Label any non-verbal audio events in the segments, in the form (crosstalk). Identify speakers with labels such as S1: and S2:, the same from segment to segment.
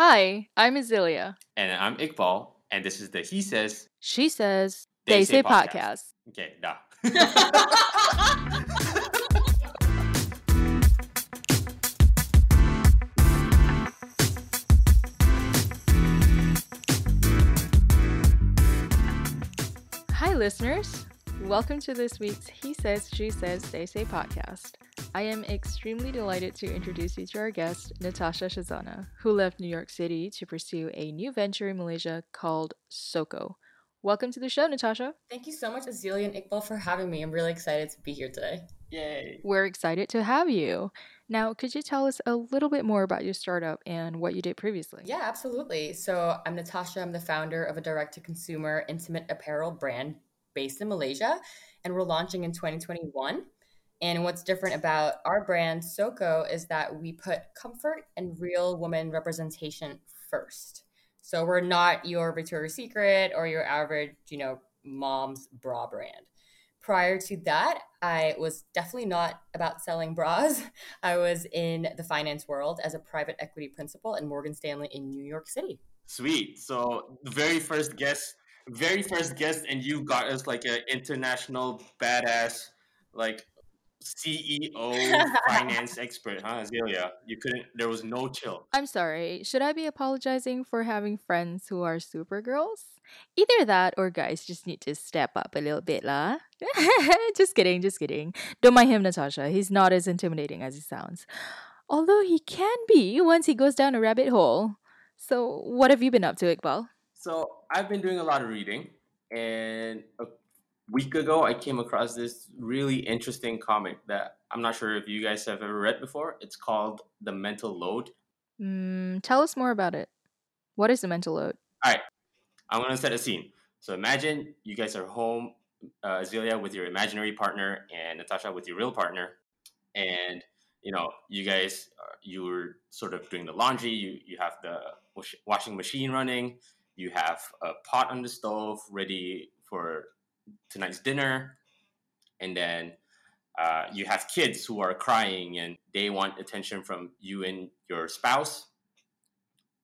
S1: Hi, I'm Azealia.
S2: And I'm Iqbal, and this is the He Says,
S1: She says, They, say, podcast.
S2: Okay, nah.
S1: Hi, listeners. Welcome to this week's He Says, She Says, They Say podcast. I am extremely delighted to introduce you to our guest, Natasha Shazana, who left New York City to pursue a new venture in Malaysia called Soko. Welcome to the show, Natasha.
S3: Thank you so much, Azealia and Iqbal, for having me. I'm really excited to be here today.
S2: Yay.
S1: We're excited to have you. Now, could you tell us a little bit more about your startup and what you did previously?
S3: Yeah, absolutely. So I'm Natasha. I'm the founder of a direct to consumer intimate apparel brand based in Malaysia, and we're launching in 2021. And what's different about our brand, Soko, is that we put comfort and real woman representation first. So we're not your Victoria's Secret or your average, you know, mom's bra brand. Prior to that, I was definitely not about selling bras. (laughs) I was in the finance world as a private equity principal at Morgan Stanley in New York City.
S2: Sweet. So the very first guest, very first guest, and you got us like an international badass, like CEO finance expert, huh, Azealia? You couldn't. There was no chill.
S1: I'm sorry. Should I be apologizing for having friends who are supergirls? Either that or guys just need to step up a little bit, lah. (laughs) just kidding, just kidding. Don't mind him, Natasha. He's not as intimidating as he sounds. Although he can be once he goes down a rabbit hole. So, what have you been up to, Iqbal?
S2: So I've been doing a lot of reading, and a week ago I came across this really interesting comic that I'm not sure if you guys have ever read before. It's called The Mental Load.
S1: Mm, tell us more about it. What is the mental load?
S2: All right, I'm gonna set a scene. So imagine you guys are home, uh, Azealia with your imaginary partner and Natasha with your real partner, and you know you guys are, you're sort of doing the laundry. You you have the washing machine running. You have a pot on the stove ready for tonight's dinner, and then uh, you have kids who are crying and they want attention from you and your spouse,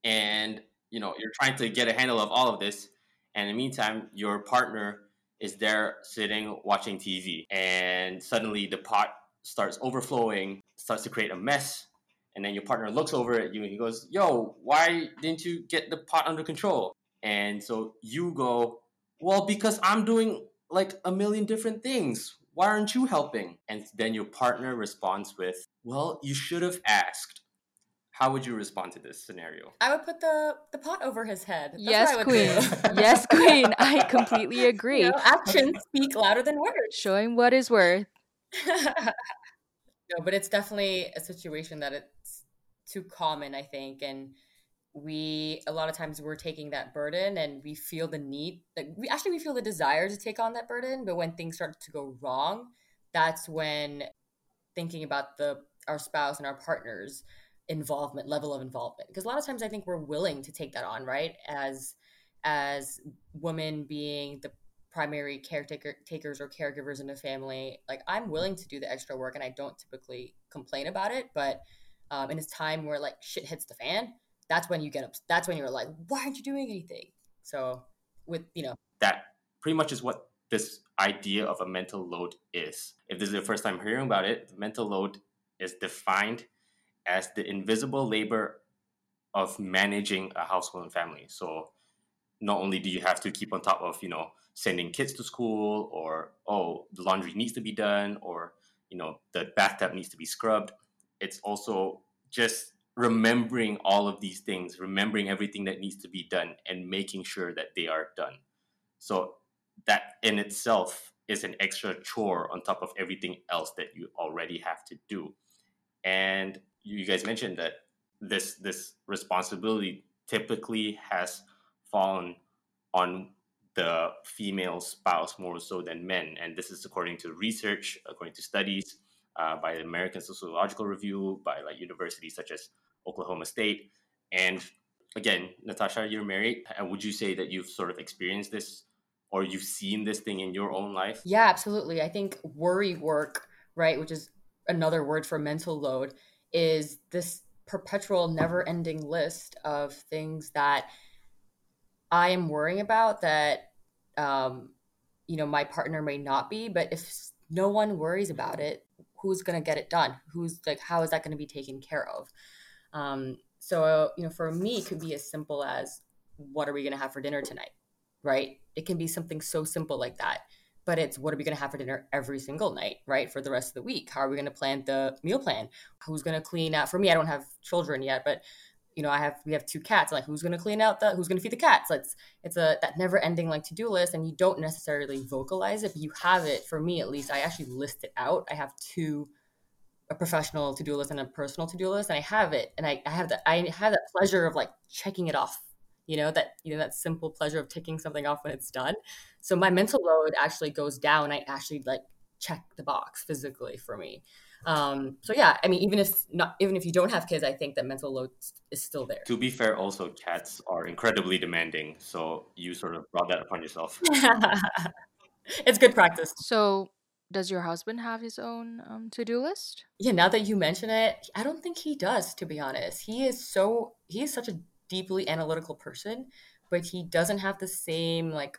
S2: and you know you're trying to get a handle of all of this, and in the meantime, your partner is there sitting watching TV, and suddenly the pot starts overflowing, starts to create a mess. And then your partner looks over at you and he goes, Yo, why didn't you get the pot under control? And so you go, Well, because I'm doing like a million different things. Why aren't you helping? And then your partner responds with, Well, you should have asked. How would you respond to this scenario?
S3: I would put the, the pot over his head. That's
S1: yes,
S3: what I would
S1: queen. (laughs) yes, queen. I completely agree.
S3: You know, actions speak louder than words.
S1: Showing what is worth. (laughs)
S3: no, but it's definitely a situation that it's too common, I think, and we a lot of times we're taking that burden and we feel the need like we actually we feel the desire to take on that burden but when things start to go wrong that's when thinking about the our spouse and our partners involvement level of involvement. Because a lot of times i think we're willing to take that on right? As as women being the primary caretaker takers or caregivers in the family like i'm willing to do the extra work and i don't typically complain about it but um, in a time where like shit hits the fan that's when you get up that's when you're like why aren't you doing anything so with you know
S2: That pretty much is what this idea of a mental load is. If this is your first time hearing about it, the mental load is defined as the invisible labor of managing a household and family. So not only do you have to keep on top of, you know, sending kids to school or oh, the laundry needs to be done or, you know, the bathtub needs to be scrubbed, it's also just remembering all of these things, remembering everything that needs to be done and making sure that they are done. So that in itself is an extra chore on top of everything else that you already have to do. And you guys mentioned that this this responsibility typically has fallen on the female spouse more so than men, and this is according to research, according to studies uh, by the American Sociological Review, by like universities such as Oklahoma State, and again, Natasha, you're married, and would you say that you've sort of experienced this, or you've seen this thing in your own life?
S3: yeah absolutely i think worry work right which is another word for mental load is this perpetual, never ending list of things that I am worrying about that, um, you know, my partner may not be. But if no one worries about it, who's going to get it done? Who's like, how is that going to be taken care of? Um, so, you know, for me, it could be as simple as what are we going to have for dinner tonight? Right? It can be something so simple like that but it's what are we going to have for dinner every single night, right? For the rest of the week. How are we going to plan the meal plan? Who's going to clean out? For me, I don't have children yet, but you know, I have we have two cats. Like, who's going to clean out the? Who's going to feed the cats? It's it's a that never ending like to do list, and you don't necessarily vocalize it, but you have it. For me, at least, I actually list it out. I have two a professional to do list and a personal to do list, and I have it, and I, I have that I have that pleasure of like checking it off you know that you know that simple pleasure of ticking something off when it's done. So my mental load actually goes down i actually like check the box physically for me. Um so yeah i mean even if not even if you don't have kids i think that mental load is still there.
S2: To be fair also cats are incredibly demanding so you sort of brought that upon yourself. (laughs)
S3: It's good practice.
S1: So does your husband have his own um, to-do list
S3: yeah now that you mention it i don't think he does to be honest he is so he is such a deeply analytical person, but he doesn't have the same like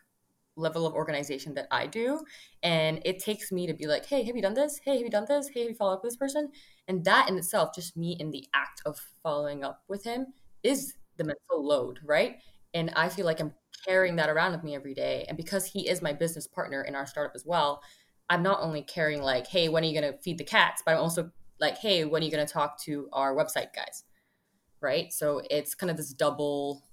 S3: level of organization that I do. And it takes me to be like, hey, have you done this? Hey, have you done this? Hey, have you followed up with this person? And that in itself, just me in the act of following up with him is the mental load, right? And I feel like I'm carrying that around with me every day. And because he is my business partner in our startup as well, I'm not only caring like, hey, when are you going to feed the cats? But I'm also like, hey, when are you going to talk to our website guys? right? So it's kind of this double,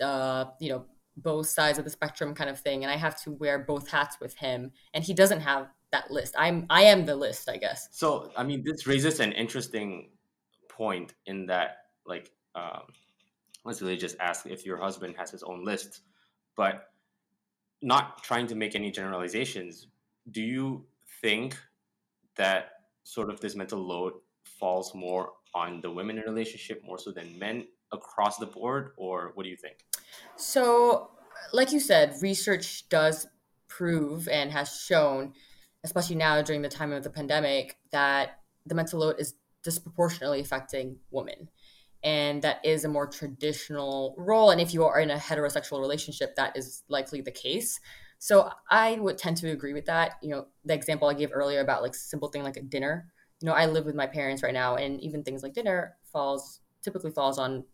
S3: uh, you know, both sides of the spectrum kind of thing, and I have to wear both hats with him, and he doesn't have that list. I'm I am the list, I guess.
S2: So I mean, this raises an interesting point in that, like, um, let's really just ask if your husband has his own list, but not trying to make any generalizations. Do you think that sort of this mental load falls more on the women in a relationship more so than men across the board, or what do you think?
S3: So, like you said, research does prove and has shown, especially now during the time of the pandemic, that the mental load is disproportionately affecting women. And that is a more traditional role. And if you are in a heterosexual relationship, that is likely the case. So I would tend to agree with that. You know, the example I gave earlier about like simple thing like a dinner you know, I live with my parents right now, and even things like dinner falls typically falls on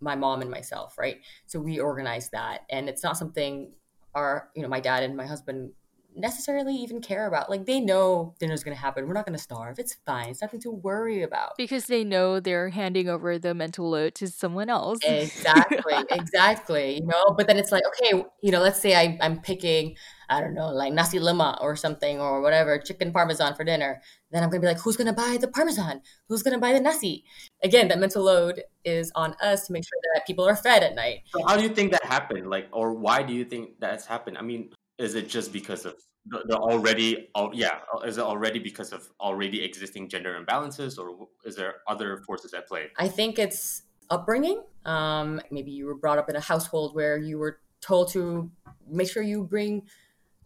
S3: my mom and myself, right? So we organize that, and it's not something our, you know, my dad and my husband necessarily even care about. Like they know dinner's gonna happen. We're not gonna starve. It's fine. It's nothing to worry about.
S1: Because they know they're handing over the mental load to someone else.
S3: Exactly. (laughs) exactly. You know, but then it's like, okay, you know, let's say I, I'm picking, I don't know, like nasi lemak or something or whatever, chicken parmesan for dinner. Then I'm gonna be like, who's gonna buy the parmesan? Who's gonna buy the nasi? Again, that mental load is on us to make sure that people are fed at night.
S2: So how do you think that happened? Like, or why do you think that's happened? I mean, is it just because of the, already yeah is it already because of already existing gender imbalances or is there other forces at play?
S3: I think it's upbringing. Um, maybe you were brought up in a household where you were told to make sure you bring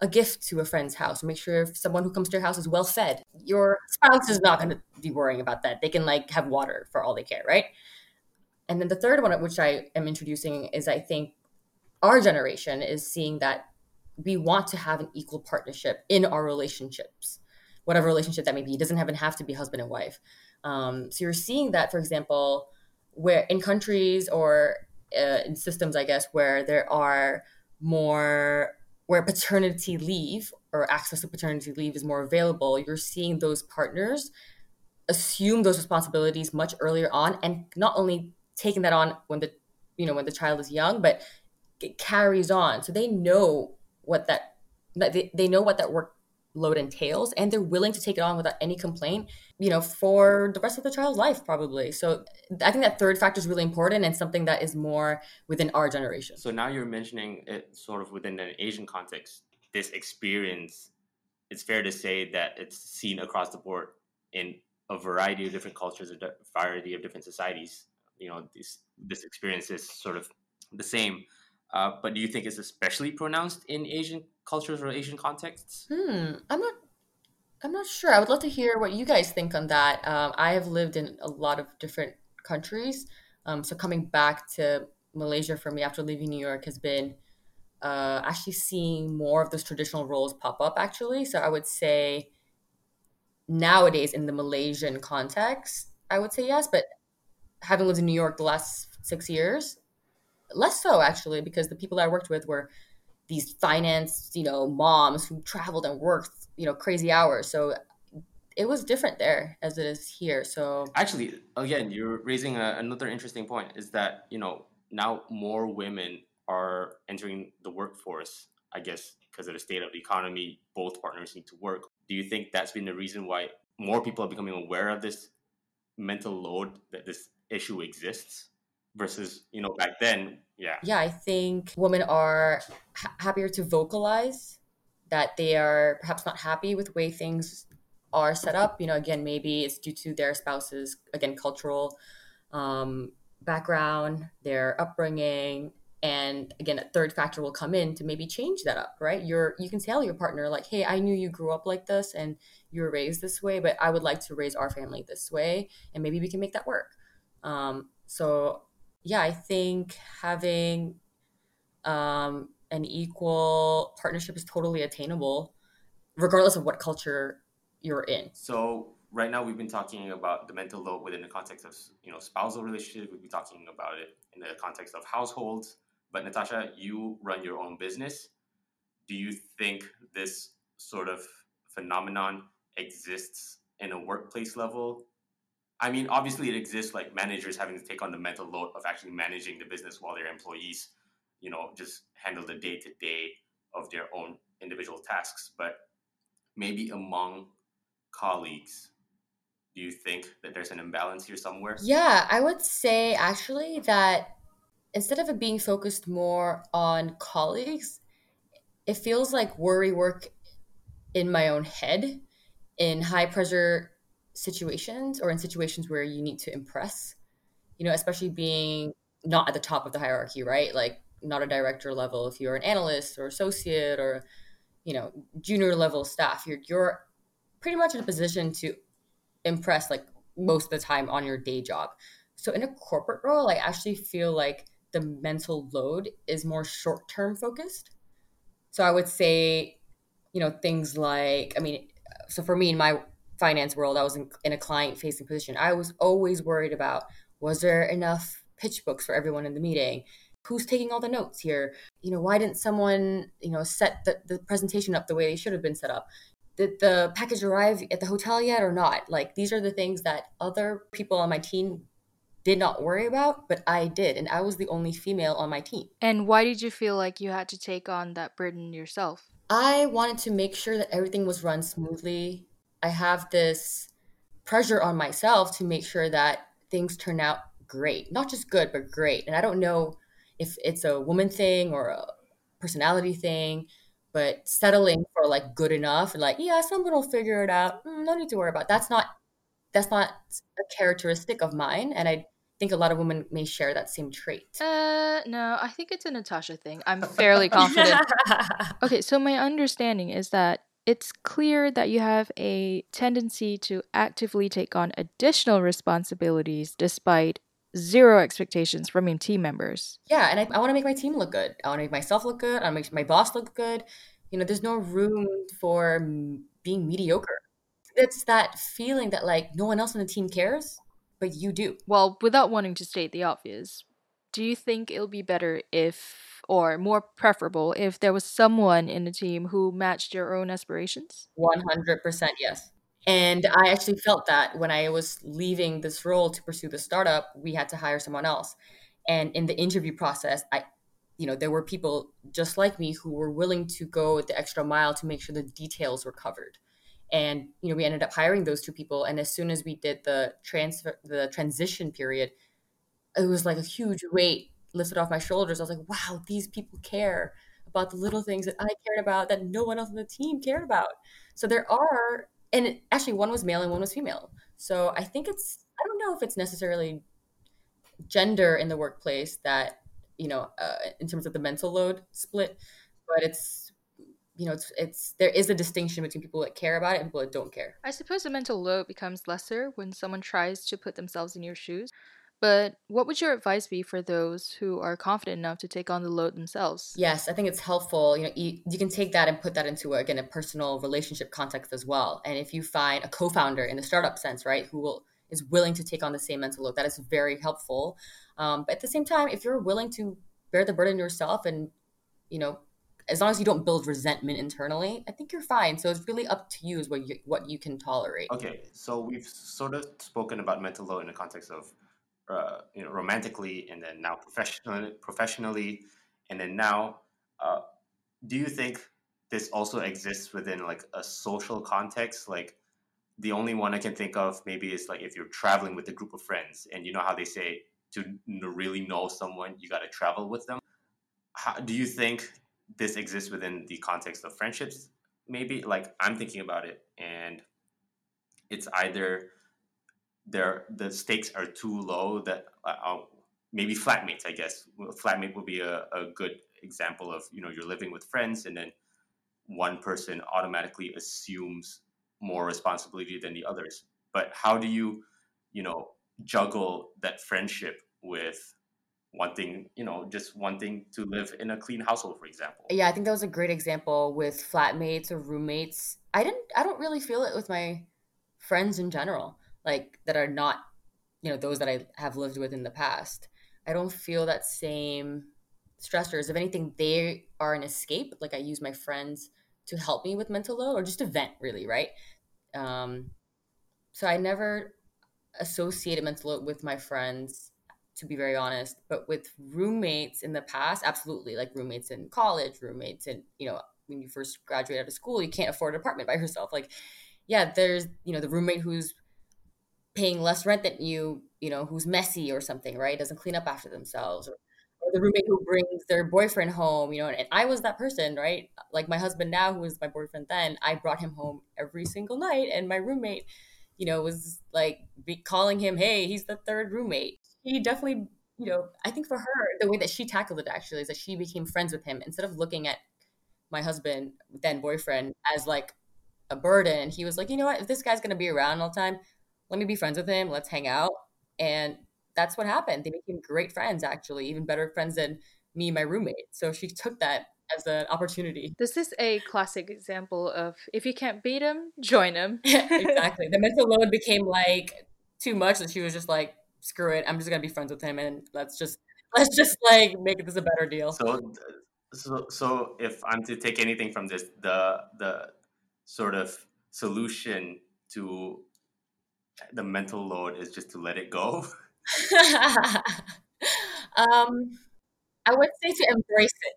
S3: a gift to a friend's house make sure if someone who comes to your house is well fed your spouse is not going to be worrying about that. They can like have water for all they care right? And then the third one which i am introducing is i think our generation is seeing that we want to have an equal partnership in our relationships, whatever relationship that may be. It doesn't even have to be husband and wife. Um, so you're seeing that, for example, where in countries or uh, in systems, I guess, where there are more where paternity leave or access to paternity leave is more available, you're seeing those partners assume those responsibilities much earlier on and not only taking that on when the you know when the child is young but it carries on so they know what that they, they know what that workload entails and they're willing to take it on without any complaint you know for the rest of the child's life probably. So i think that third factor is really important and something that is more within our generation.
S2: So now you're mentioning it sort of within an asian context this experience. It's fair to say that it's seen across the board in a variety of different cultures a variety of different societies. You know this this experience is sort of the same uh, but do you think it's especially pronounced in Asian cultures or Asian contexts?
S3: Hmm, I'm not. I'm not sure. I would love to hear what you guys think on that. Um, I have lived in a lot of different countries. Um, so coming back to Malaysia for me after leaving New York has been uh, actually seeing more of those traditional roles pop up. Actually, so I would say nowadays in the Malaysian context, I would say yes, but having lived in New York the last six years, less so actually, because the people I worked with were these finance, you know, moms who traveled and worked, you know, crazy hours. So it was different there as it is here. So
S2: actually, again, you're raising a, another interesting point is that, you know, now more women are entering the workforce, I guess, because of the state of the economy, both partners need to work. Do you think that's been the reason why more people are becoming aware of this mental load that this issue exists versus, you know, back then? Yeah.
S3: Yeah, I think women are ha- happier to vocalize that they are perhaps not happy with way things are set up. You know, again, maybe it's due to their spouse's, again, cultural um, background, their upbringing, and again a third factor will come in to maybe change that up right you're you can tell your partner like hey i knew you grew up like this and you were raised this way but i would like to raise our family this way and maybe we can make that work um, so yeah i think having um, an equal partnership is totally attainable regardless of what culture you're in
S2: so right now we've been talking about the mental load within the context of you know spousal relationships we've been talking about it in the context of households but Natasha, you run your own business. Do you think this sort of phenomenon exists in a workplace level? I mean, obviously, it exists like managers having to take on the mental load of actually managing the business while their employees, you know, just handle the day to day of their own individual tasks. But maybe among colleagues, do you think that there's an imbalance here somewhere?
S3: Yeah, I would say actually that instead of it being focused more on colleagues, it feels like worry work in my own head in high pressure situations or in situations where you need to impress, you know, especially being not at the top of the hierarchy, right? Like not a director level. If you're an analyst or associate or, you know, junior level staff, you're, you're pretty much in a position to impress like most of the time on your day job. So in a corporate role, I actually feel like the mental load is more short term focused. So I would say, you know, things like, I mean, so for me in my finance world, I was in, in a client facing position. I was always worried about was there enough pitch books for everyone in the meeting? Who's taking all the notes here? You know, why didn't someone, you know, set the, the presentation up the way they should have been set up? Did the package arrive at the hotel yet or not? Like, these are the things that other people on my team did not worry about, but I did. And I was the only female on my team.
S1: And why did you feel like you had to take on that burden yourself?
S3: I wanted to make sure that everything was run smoothly. I have this pressure on myself to make sure that things turn out great. Not just good, but great. And I don't know if it's a woman thing or a personality thing, but settling for like good enough and like, yeah, someone will figure it out. Mm, no need to worry about. That's not that's not a characteristic of mine and I think a lot of women may share that same trait.
S1: Uh, no, I think it's a Natasha thing. I'm fairly confident. (laughs) okay, so my understanding is that it's clear that you have a tendency to actively take on additional responsibilities despite zero expectations from your team members.
S3: Yeah, and I, I want to make my team look good. I want to make myself look good. I want to make my boss look good. You know, there's no room for being mediocre. It's that feeling that like no one else on the team cares but you do.
S1: Well, without wanting to state the obvious, do you think it'll be better if, or more preferable, if there was someone in the team who matched your own aspirations?
S3: 100% yes. And I actually felt that when I was leaving this role to pursue the startup, we had to hire someone else. And in the interview process, I, you know, there were people just like me who were willing to go the extra mile to make sure the details were covered and you know we ended up hiring those two people and as soon as we did the transfer the transition period it was like a huge weight lifted off my shoulders. I was like wow these people care about the little things that i cared about that no one else on the team cared about. So there are and actually one was male and one was female. So i think it's i don't know if it's necessarily gender in the workplace that you know uh, in terms of the mental load split but it's you know it's it's there is a distinction between people that care about it and people that don't care.
S1: I suppose the mental load becomes lesser when someone tries to put themselves in your shoes But what would your advice be for those who are confident enough to take on the load themselves?
S3: Yes, I think it's helpful. You know, you, you can take that and put that into again a personal relationship context as well. And if you find a co-founder in the startup sense, right, who will is willing to take on the same mental load, that is very helpful. Um, but at the same time, if you're willing to bear the burden yourself, and you know, as long as you don't build resentment internally, I think you're fine. So it's really up to you is what you what you can tolerate.
S2: Okay, so we've sort of spoken about mental load in the context of uh, you know romantically and then now professionally professionally. And then now uh, do you think this also exists within like a social context? Like the only one i can think of maybe is like if you're traveling with a group of friends and you know how they say to really know someone you got to travel with them. How, do you think this exists within the context of friendships? Maybe like i'm thinking about it and it's either there the stakes are too low that uh, uh, maybe flatmates i guess. Flatmate would be a, a good example of you know you're living with friends and then one person automatically assumes more responsibility than the others. But how do you you know juggle that friendship with wanting you know just wanting to live in a clean household for example?
S3: Yeah i think that was a great example with flatmates or roommates. I didn't i don't really feel it with my friends in general like that are not you know those that i have lived with in the past. I don't feel that same stressors. If anything they are an escape. Like i use my friends to help me with mental load or just to vent really right? Um so i never associated mental load with my friends to be very honest but with roommates in the past absolutely. Like roommates in college roommates and you know when you first graduate out of school you can't afford an apartment by yourself. Like yeah there's you know the roommate who's paying less rent than you, you know, who's messy or something, right? Doesn't clean up after themselves, or, or the roommate who brings their boyfriend home, you know. And, and I was that person, right? Like my husband now, who was my boyfriend then, I brought him home every single night, and my roommate, you know, was like be calling him, "Hey, he's the third roommate." He definitely, you know, I think for her, the way that she tackled it actually is that she became friends with him instead of looking at my husband, then boyfriend, as like a burden. He was like, you know what? If this guy's gonna be around all the time, let me be friends with him. Let's hang out. And that's what happened. They became great friends, actually, even better friends than me and my roommate. So she took that as an opportunity.
S1: This is a classic example of if you can't beat him, join him. (laughs)
S3: exactly. The mental load became like too much that she was just like, screw it. I'm just gonna be friends with him and let's just let's just like make this a better deal.
S2: So so so if I'm to take anything from this, the the sort of solution to the mental load is just to let it go? (laughs)
S3: um, I would say to embrace it.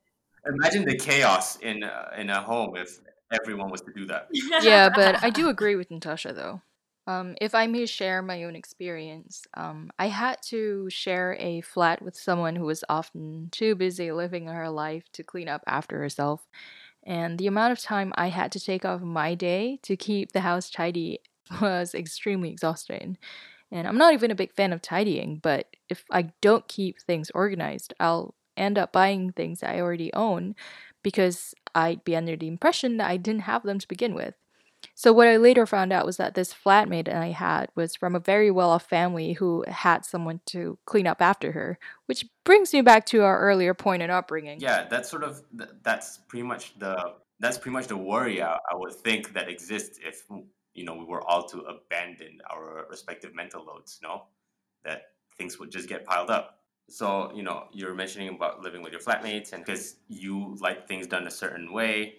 S2: Imagine the chaos in uh, in a home if everyone was to do that. (laughs)
S1: yeah, but I do agree with Natasha though. Um, if I may share my own experience, um, I had to share a flat with someone who was often too busy living her life to clean up after herself. And the amount of time I had to take off my day to keep the house tidy was extremely exhausting. And I'm not even a big fan of tidying, but if I don't keep things organized, I'll end up buying things I already own because I'd be under the impression that I didn't have them to begin with. So, what I later found out was that this flatmate I had was from a very well off family who had someone to clean up after her, which brings me back to our earlier point in upbringing.
S2: Yeah, that's sort of, that's pretty much the, that's pretty much the worry I, I would think that exists if you know we were all to abandon our respective mental loads no that things would just get piled up. So you know you're mentioning about living with your flatmates and because you like things done a certain way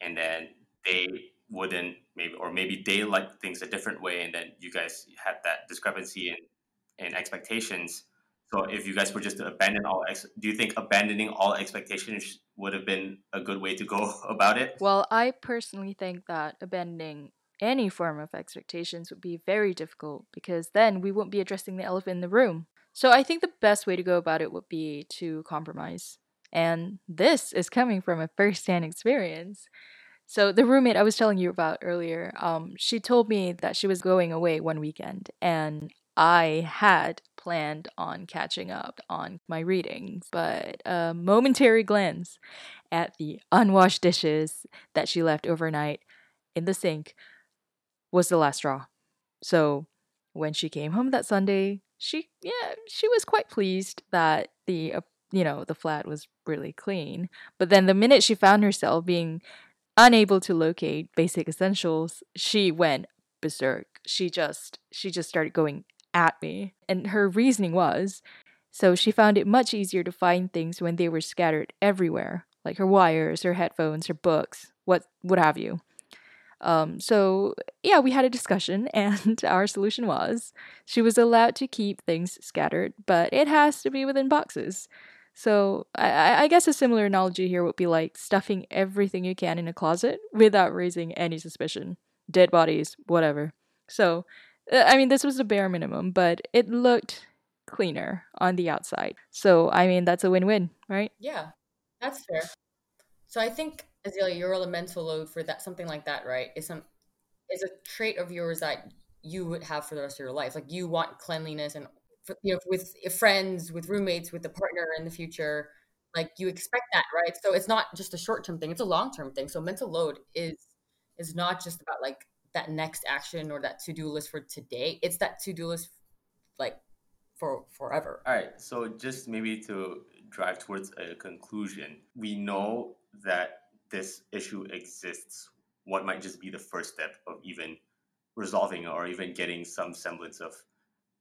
S2: and then they wouldn't maybe or maybe they like things a different way and then you guys had that discrepancy in in expectations. So if you guys were just to abandon all ex- do you think abandoning all expectations would have been a good way to go (laughs) about it?
S1: Well i personally think that abandoning any form of expectations would be very difficult because then we won't be addressing the elephant in the room. So I think the best way to go about it would be to compromise. And this is coming from a first-hand (laughs) experience. So the roommate I was telling you about earlier, um, she told me that she was going away one weekend, and I had planned on catching up on my readings, but a momentary glance at the unwashed dishes that she left overnight in the sink was the last straw. So when she came home that Sunday, she yeah, she was quite pleased that the uh, you know the flat was really clean. But then the minute she found herself being unable to locate basic essentials, she went berserk. She just she just started going at me. And her reasoning was so she found it much easier to find things when they were scattered everywhere, like her wires, her headphones, her books, what what have you. Um, so yeah, we had a discussion, (laughs) and our solution was she was allowed to keep things scattered, but it has to be within boxes. So I, I guess a similar analogy here would be like stuffing everything you can in a closet without raising any suspicion. Dead bodies, whatever. So, uh, I mean, this was the bare minimum, but it looked cleaner on the outside. So, I mean, that's a win win, right?
S3: Yeah, that's fair. So I think Azealia, your elemental load for that something like that, right? Is some is a trait of yours that you would have for the rest of your life. Like you want cleanliness and you know with friends, with roommates, with a partner in the future. Like you expect that, right? So it's not just a short term thing; it's a long term thing. So mental load is is not just about like that next action or that to do list for today. It's that to do list like for forever.
S2: All right. So just maybe to drive towards a conclusion, we know that this issue exists, what might just be the first step of even resolving or even getting some semblance of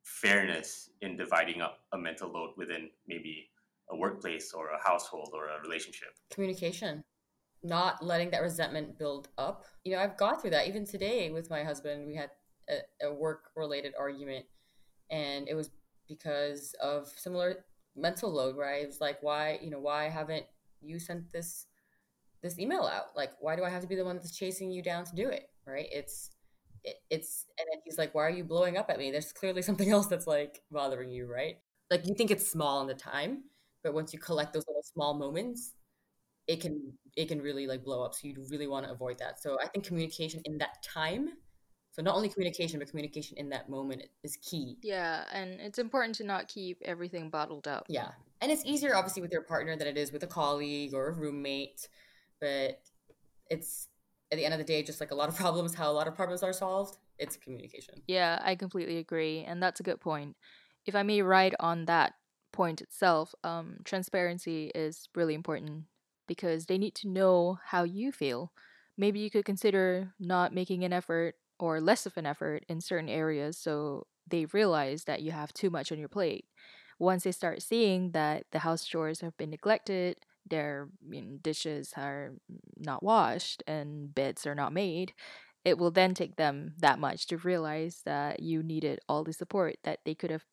S2: fairness in dividing up a mental load within maybe a workplace or a household or a relationship.
S3: Communication, not letting that resentment build up. You know, I've gone through that even today with my husband. We had a, a work related argument, and it was because of similar mental load where I was like, why, you know, why haven't you sent this this email out? Like, why do I have to be the one that's chasing you down to do it? Right? It's it, it's and then he's like, why are you blowing up at me? There's clearly (laughs) something else that's like bothering you, right? Like you think it's small in the time, but once you collect those little small moments, it can it can really like blow up. So you really want to avoid that. So I think communication in that time so not only communication, but communication in that moment is key.
S1: Yeah, and it's important to not keep everything bottled up.
S3: Yeah. And it's easier obviously with your partner than it is with a colleague or a roommate but it's at the end of the day just like a lot of (laughs) problems how a lot of problems are solved it's communication.
S1: Yeah i completely agree and that's a good point. If i may write on that point itself um, transparency is really important because they need to know how you feel. Maybe you could consider not making an effort or less of an effort in certain areas so they realize that you have too much on your plate. Once they start seeing that the house chores have been neglected their you know, dishes are not washed and beds are not made, it will then take them that much to realize that you needed all the support that they could have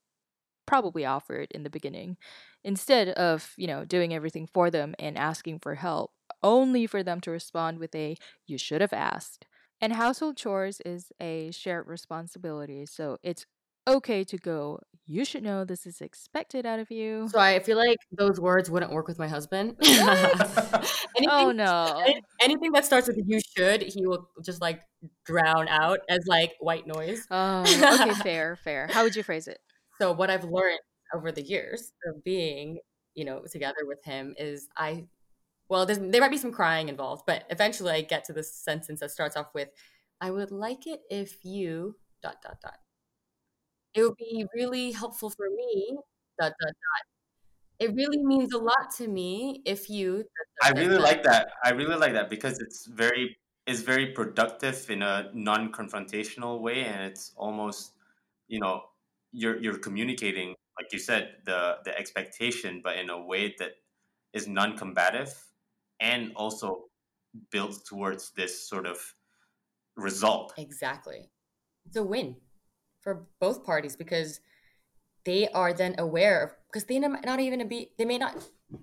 S1: probably offered in the beginning. Instead of you know doing everything for them and asking for help only for them to respond with a you should have asked. And household chores is a shared responsibility so it's okay to go you should know this is expected out of you.
S3: So I feel like those words wouldn't work with my husband. (laughs) (laughs)
S1: Oh, anything, oh no.
S3: Anything that starts with you should, he will just like drown out as like white noise.
S1: Oh, okay, (laughs) fair, fair. How would you phrase it?
S3: So what I've learned over the years of being, you know, together with him is I well, there might be some crying involved, but eventually I get to this sentence that starts off with I would like it if you dot dot dot it would be really helpful for me. Dot, dot, dot. It really means a lot to me if you.
S2: I really like that. I really like that because it's very it's very productive in a non-confrontational way, and it's almost you know you're you're communicating like you said the the expectation, but in a way that is non-combative and also builds towards this sort of result.
S3: Exactly, it's a win for both parties because they are then aware of because they may not even be they may not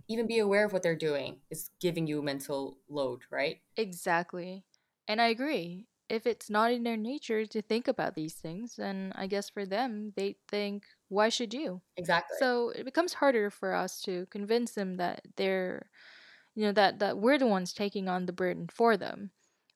S3: even be aware of what they're doing. Is giving you mental load right?
S1: Exactly. And i agree. If it's not in their nature to think about these things then i guess for them they think why should you?
S3: Exactly.
S1: So it becomes harder for us to convince them that they're you know that that we're the ones taking on the burden for them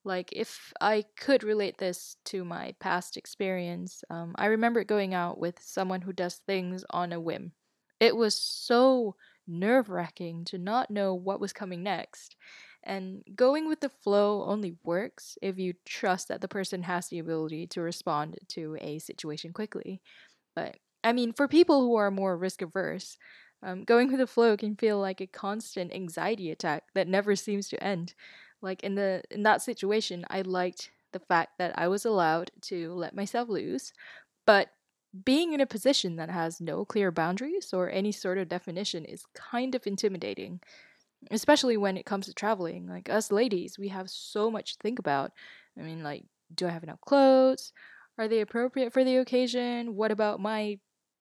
S1: like, if I could relate this to my past experience, um, I remember going out with someone who does things on a whim. It was so nerve wracking to not know what was coming next. And going with the flow only works if you trust that the person has the ability to respond to a situation quickly. But I mean, for people who are more risk averse, um, going with the flow can feel like a constant anxiety attack that never seems to end. Like in the in that situation, I liked the fact that I was allowed to let myself loose, but being in a position that has no clear boundaries or any sort of definition is kind of intimidating, especially when it comes to traveling. Like us ladies, we have so much to think about. I mean, like, do I have enough clothes? Are they appropriate for the occasion? What about my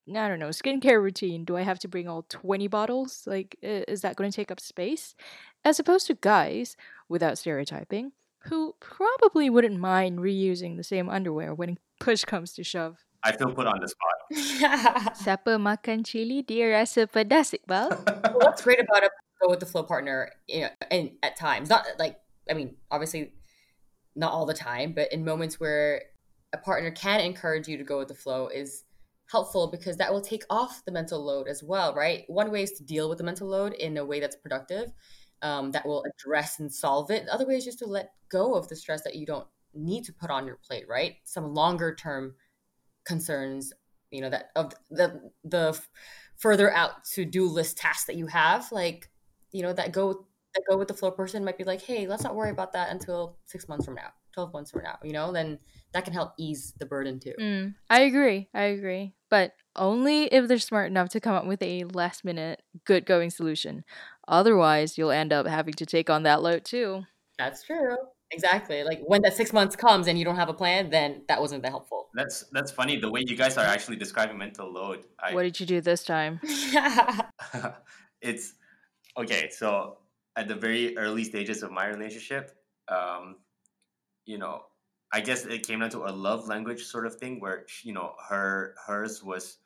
S1: I don't know, skincare routine. Do I have to bring all 20 bottles? Like, is that going to take up space? As opposed to guys, without stereotyping, who probably wouldn't mind reusing the same underwear when (laughs) push comes to shove.
S2: I feel put on the spot. (laughs)
S1: Siapa makan chili dia rasa pedas, Iqbal? (laughs)
S3: well, what's great about a go with the flow partner, you know, and at times, not like I mean, obviously, not all the time, but in moments where a partner can encourage you to go with the flow is helpful because that will take off the mental load as well, right? One way is to deal with the mental load in a way that's productive, um, that will address and solve it. The other way is just to let go of the stress that you don't need to put on your plate, right? Some longer term concerns, you know, that of the the further out to do list tasks that you have, like you know, that go that go with the flow person might be like, hey, let's not worry about that until six months from now, twelve months from now, you know, then that can help ease the burden too.
S1: Mm, I agree. I agree. But only if they're smart enough to come up with a last minute, good going solution. Otherwise, you'll end up having to take on that load too.
S3: That's true. Exactly. Like when that six months comes and you don't have a plan, then that wasn't that helpful.
S2: That's that's funny. The way you guys are actually describing mental load.
S1: I, what did you do this time? (laughs) (laughs)
S2: it's okay. So at the very early stages of my relationship, um, you know, I guess it came down to a love language sort of thing where you know her hers was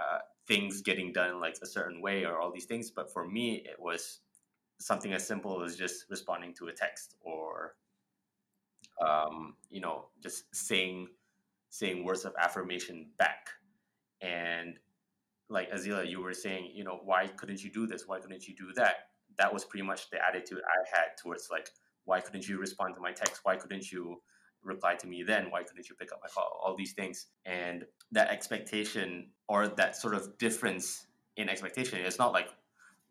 S2: uh, things getting done like a certain way or all these things, but for me it was something as simple as just responding to a text or um, you know just saying saying words of affirmation back and like Azealia, you were saying, you know, why couldn't you do this? Why couldn't you do that? That was pretty much the attitude I had towards like, why couldn't you respond to my text? Why couldn't you reply to me then? Why couldn't you pick up my call? All these things. And that expectation or that sort of difference in expectation, it's not like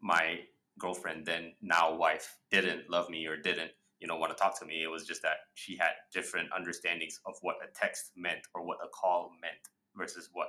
S2: my girlfriend, then now wife, didn't love me or didn't, you know, want to talk to me. It was just that she had different understandings of what a text meant or what a call meant versus what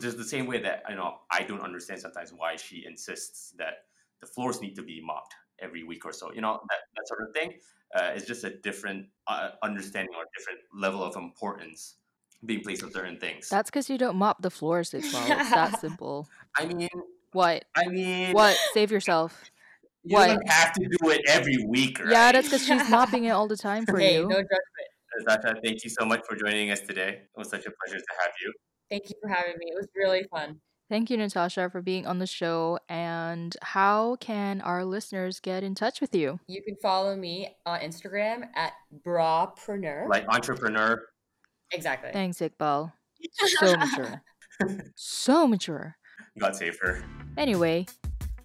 S2: just the same way that you know I don't understand sometimes why she insists that the floors need to be mopped every week or so. You know that, that sort of thing. Uh, it's just a different uh, understanding or different level of importance being placed on certain things.
S1: That's because you don't mop the floors as well. It's that (laughs) simple.
S2: I mean,
S1: what?
S2: I mean,
S1: what? Save yourself. (laughs)
S2: You what? don't have to do it every week, right?
S1: Yeah, that's because she's mopping it all the time for
S3: hey,
S1: you.
S3: No judgment.
S2: Zasha, thank you so much for joining us today. It was such a pleasure to have you.
S3: Thank you for having me. It was really fun.
S1: Thank you, Natasha, for being on the show. And how can our listeners get in touch with you?
S3: You can follow me on Instagram at brapreneur.
S2: Like entrepreneur.
S3: Exactly.
S1: Thanks, Iqbal. So mature. (laughs) so mature.
S2: Got safer.
S1: Anyway,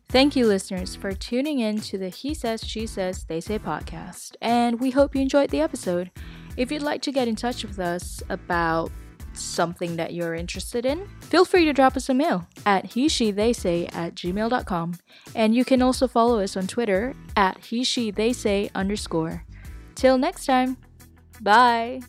S1: thank you, listeners, for tuning in to the He Says, She Says, They Say podcast. And we hope you enjoyed the episode. If you'd like to get in touch with us about something that you're interested in, feel free to drop us a mail at he she they say at gmail.com. And you can also follow us on Twitter at he she they say underscore. Till next time, bye.